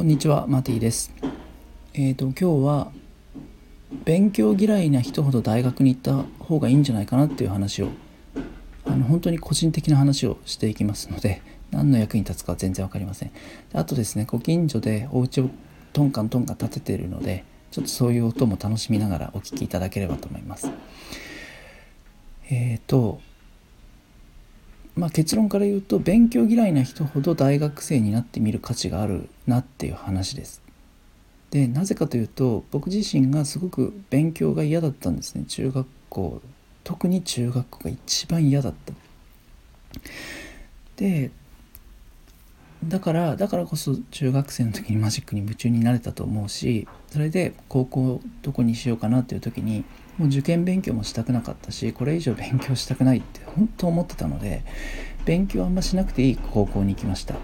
こんにちはマティです。えーと今日は勉強嫌いな人ほど大学に行った方がいいんじゃないかなっていう話をあの本当に個人的な話をしていきますので何の役に立つか全然分かりません。あとですねご近所でお家をトンカントンカン建てているのでちょっとそういう音も楽しみながらお聞きいただければと思います。えっ、ー、とまあ、結論から言うと勉強嫌いな人ほど大学生になってみる価値があるなっていう話です。でなぜかというと僕自身がすごく勉強が嫌だったんですね中学校特に中学校が一番嫌だった。でだからだからこそ中学生の時にマジックに夢中になれたと思うしそれで高校どこにしようかなっていう時にもう受験勉強もしたくなかったしこれ以上勉強したくないって本当思ってたので勉強あんましなくていい高校に行きました。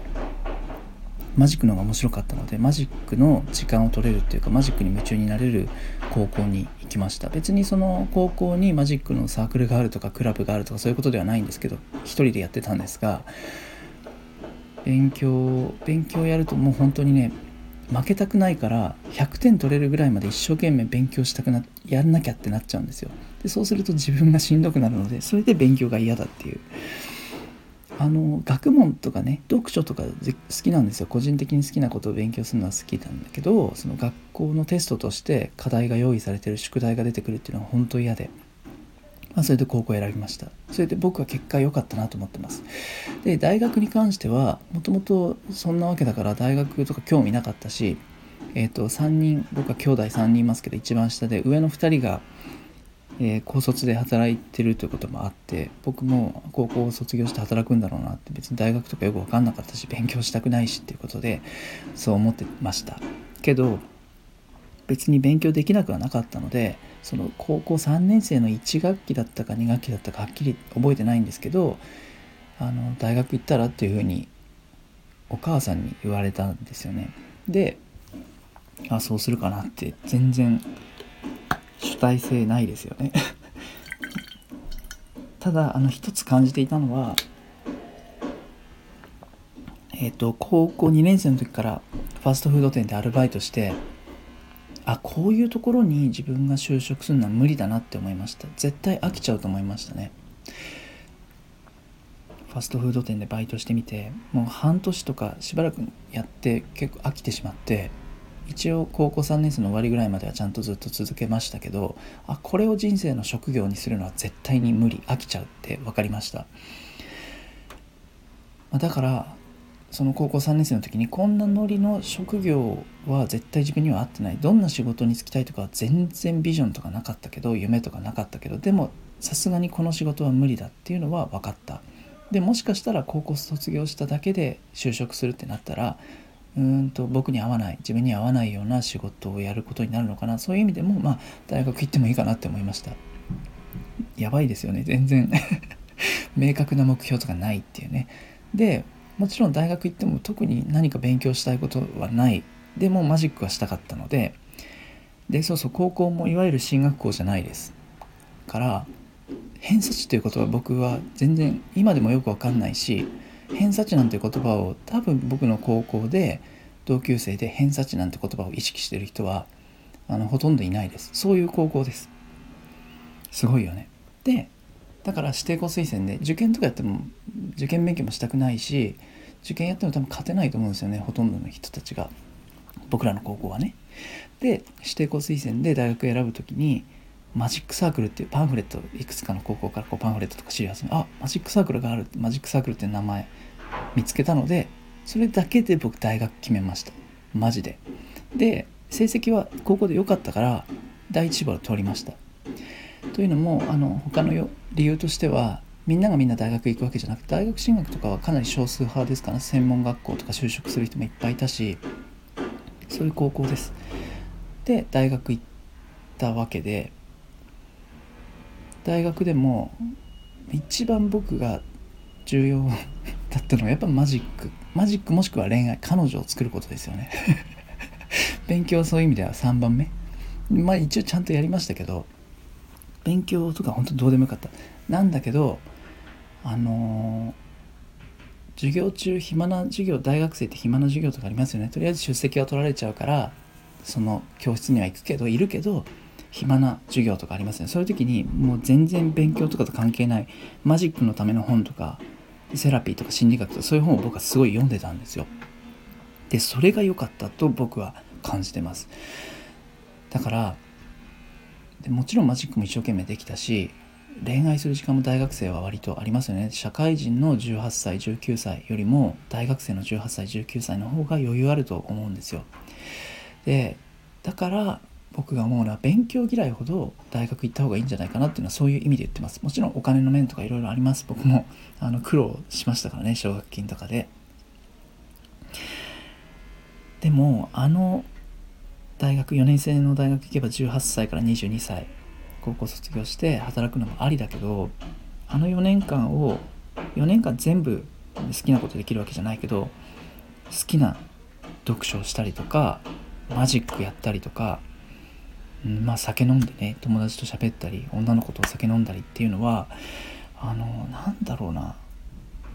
マジックの方が面白かったのでマジックの時間を取れるっていうかマジックに夢中になれる高校に行きました。別にその高校にマジックのサークルがあるとかクラブがあるとかそういうことではないんですけど一人でやってたんですが勉強勉強やるともう本当にね負けたくないから100点取れるぐらいまで一生懸命勉強したくなやんなきゃってなっちゃうんですよ。でそうすると自分がしんどくなるのでそれで勉強が嫌だっていう。あの学問とかね読書とか好きなんですよ。個人的に好きなことを勉強するのは好きなんだけどその学校のテストとして課題が用意されてる宿題が出てくるっていうのは本当嫌で。まあ、それで高校を選びました。それで僕は結果良かったなと思ってます。で大学に関してはもともとそんなわけだから大学とか興味なかったしえっ、ー、と3人僕は兄弟3人いますけど一番下で上の2人がえー、高卒で働いてるということもあって僕も高校を卒業して働くんだろうなって別に大学とかよく分かんなかったし勉強したくないしっていうことでそう思ってました。けど別に勉強できなくはなかったのでその高校3年生の1学期だったか2学期だったかはっきり覚えてないんですけどあの大学行ったらっていうふうにお母さんに言われたんですよね。であそうするかなって全然主体性ないですよね。ただあの一つ感じていたのはえっ、と高校2年生の時からファストフード店でアルバイトしてあこういうところに自分が就職するのは無理だなって思いました。絶対飽きちゃうと思いましたね。ファストフード店でバイトしてみてもう半年とかしばらくやって結構飽きてしまって一応高校3年生の終わりぐらいまではちゃんとずっと続けましたけどあこれを人生の職業にするのは絶対に無理飽きちゃうって分かりました。だからその高校3年生の時にこんなノリの職業は絶対自分には合ってない。どんな仕事に就きたいとかは全然ビジョンとかなかったけど夢とかなかったけどでもさすがにこの仕事は無理だっていうのは分かった。でもしかしたら高校卒業しただけで就職するってなったらうんと僕に合わない自分に合わないような仕事をやることになるのかな。そういう意味でもまあ大学行ってもいいかなって思いました。やばいですよね全然。明確な目標とかないっていうね。でもちろん大学行っても特に何か勉強したいことはない。でもマジックはしたかったので。でそうそう高校もいわゆる進学校じゃないです。から偏差値という言葉僕は全然今でもよく分かんないし偏差値なんて言葉を多分僕の高校で同級生で偏差値なんて言葉を意識してる人はあのほとんどいないです。そういう高校です。すごいよね。でだから指定校推薦で受験とかやっても受験勉強もしたくないし受験やっても多分勝てないと思うんですよねほとんどの人たちが。僕らの高校はね。で指定校推薦で大学選ぶ時にマジックサークルっていうパンフレットいくつかの高校からこうパンフレットとか知り合わせあマジックサークルがあるマジックサークルって名前見つけたのでそれだけで僕大学決めました。マジで。で成績は高校で良かったから第一志望通りました。というのもあの他の理由としてはみんながみんな大学行くわけじゃなくて大学進学とかはかなり少数派ですから専門学校とか就職する人もいっぱいいたしそういう高校です。で大学行ったわけで大学でも一番僕が重要 だったのはやっぱマジック。マジックもしくは恋愛彼女を作ることですよね。勉強はそういう意味では3番目。まあ一応ちゃんとやりましたけど勉強とか本当どうでもよかった。なんだけどあの授業中暇な授業大学生って暇な授業とかありますよね。とりあえず出席は取られちゃうからその教室には行くけどいるけど暇な授業とかありますね。そういう時にもう全然勉強とかと関係ないマジックのための本とかセラピーとか心理学とかそういう本を僕はすごい読んでたんですよ。でそれが良かったと僕は感じてます。だからでもちろんマジックも一生懸命できたし恋愛する時間も大学生は割とありますよね。社会人の18歳19歳よりも大学生の18歳19歳の方が余裕あると思うんですよ。でだから僕が思うのは勉強嫌いほど大学行った方がいいんじゃないかなっていうのはそういう意味で言ってます。もちろんお金の面とかいろいろあります。僕もあの苦労しましたからね奨学金とかで。でもあの大学4年生の大学行けば18歳から22歳高校卒業して働くのもありだけどあの4年間を4年間全部好きなことできるわけじゃないけど好きな読書をしたりとかマジックやったりとか、うん、まあ酒飲んでね友達と喋ったり女の子とお酒飲んだりっていうのはあのなんだろうな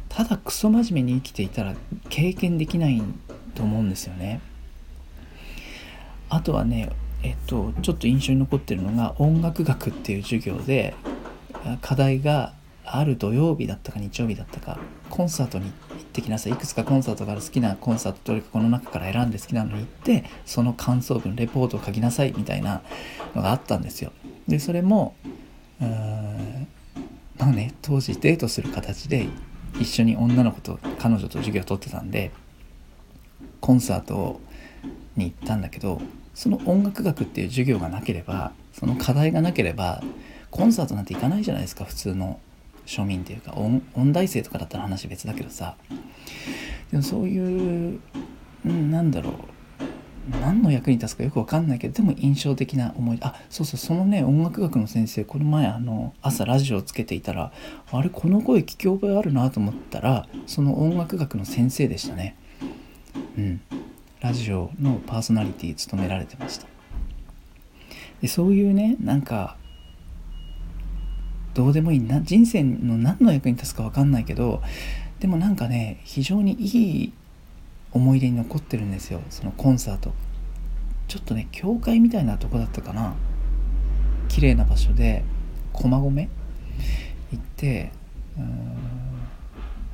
ただクソ真面目に生きていたら経験できないと思うんですよね。あとはねえっとちょっと印象に残ってるのが音楽学っていう授業で課題がある土曜日だったか日曜日だったかコンサートに行ってきなさい。いくつかコンサートがある好きなコンサートどれかこの中から選んで好きなのに行ってその感想文レポートを書きなさいみたいなのがあったんですよ。でそれもうーんまあね当時デートする形で一緒に女の子と彼女と授業を取ってたんでコンサートに行ったんだけどその音楽学っていう授業がなければその課題がなければコンサートなんて行かないじゃないですか普通の庶民っていうか音音大生とかだったら話別だけどさ。でもそういう、うん、なんだろう。何の役に立つかよく分かんないけどでも印象的な思いあそうそうそのね音楽学の先生この前あの朝ラジオをつけていたらあれこの声聞き覚えあるなと思ったらその音楽学の先生でしたね。うん。ラジオのパーソナリティ務められてました。でそういうねなんかどうでもいいな人生の何の役に立つか分かんないけどでもなんかね非常にいい思い出に残ってるんですよ。そのコンサート。ちょっとね教会みたいなとこだったかな。綺麗な場所で駒込？行ってうん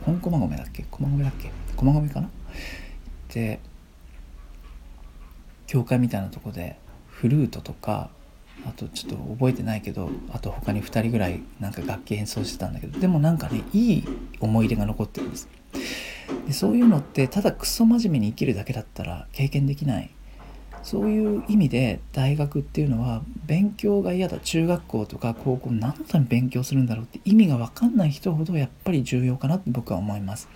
本駒込だっけ？駒込だっけ？駒込かな？行って教会みたいなとこでフルートとかあとちょっと覚えてないけどあと他に2人ぐらいなんか楽器演奏してたんだけどでもなんかねいい思い出が残ってるんです。でそういうのってただクソ真面目に生きるだけだったら経験できない。そういう意味で大学っていうのは勉強が嫌だ。中学校とか高校何のために勉強するんだろうって意味が分かんない人ほどやっぱり重要かなって僕は思います。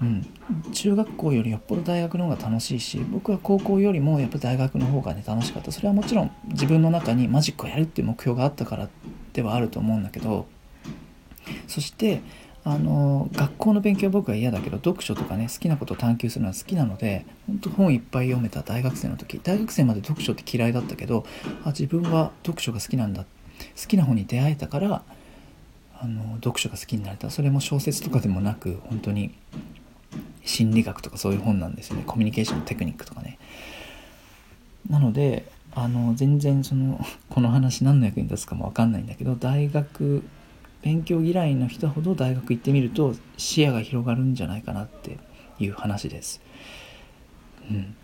うん、中学校よりよっぽど大学の方が楽しいし僕は高校よりもやっぱ大学の方がね楽しかった。それはもちろん自分の中にマジックをやるっていう目標があったからではあると思うんだけどそしてあの学校の勉強は僕は嫌だけど読書とかね好きなことを探求するのは好きなので本当本いっぱい読めた大学生の時大学生まで読書って嫌いだったけどあ自分は読書が好きなんだ。好きな本に出会えたからあの読書が好きになれた。それも小説とかでもなく本当に心理学とかそういう本なんですよね。コミュニケーションのテクニックとかね。なのであの全然その この話何の役に立つかも分かんないんだけど大学勉強嫌いの人ほど大学行ってみると視野が広がるんじゃないかなっていう話です。うん。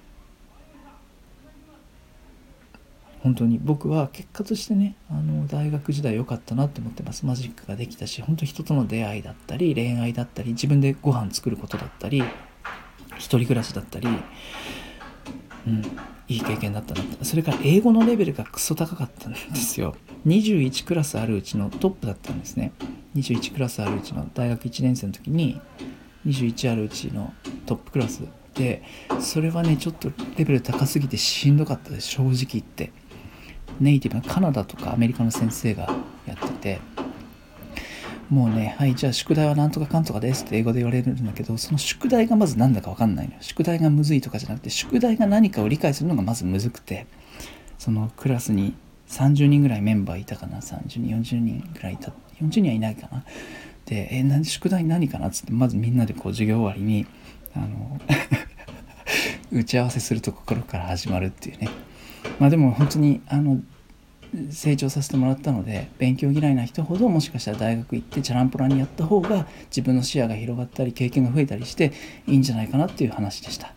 本当に。僕は結果としてねあの大学時代良かったなって思ってます。マジックができたし本当人との出会いだったり恋愛だったり自分でご飯作ることだったり一人暮らしだったりうんいい経験だったなそれから英語のレベルがクソ高かったんですよ。21クラスあるうちのトップだったんですね。21クラスあるうちの大学1年生の時に21あるうちのトップクラスでそれはねちょっとレベル高すぎてしんどかったです。正直言って。ネイティブなカナダとかアメリカの先生がやっててもうね、はい、じゃあ宿題はなんとかかんとかですって英語で言われるんだけど、その宿題がまず何だかわかんないの。宿題がむずいとかじゃなくて、宿題が何かを理解するのがまずむずくて、そのクラスに30人ぐらいメンバーいたかな、30人、40人ぐらいいた、40人はいないかな。って「え何宿題何かな?」っつってまずみんなでこう授業終わりにあの打ち合わせするところから始まるっていうねまあでも本当にあの成長させてもらったので勉強嫌いな人ほどもしかしたら大学行ってチャランポランにやった方が自分の視野が広がったり経験が増えたりしていいんじゃないかなっていう話でした。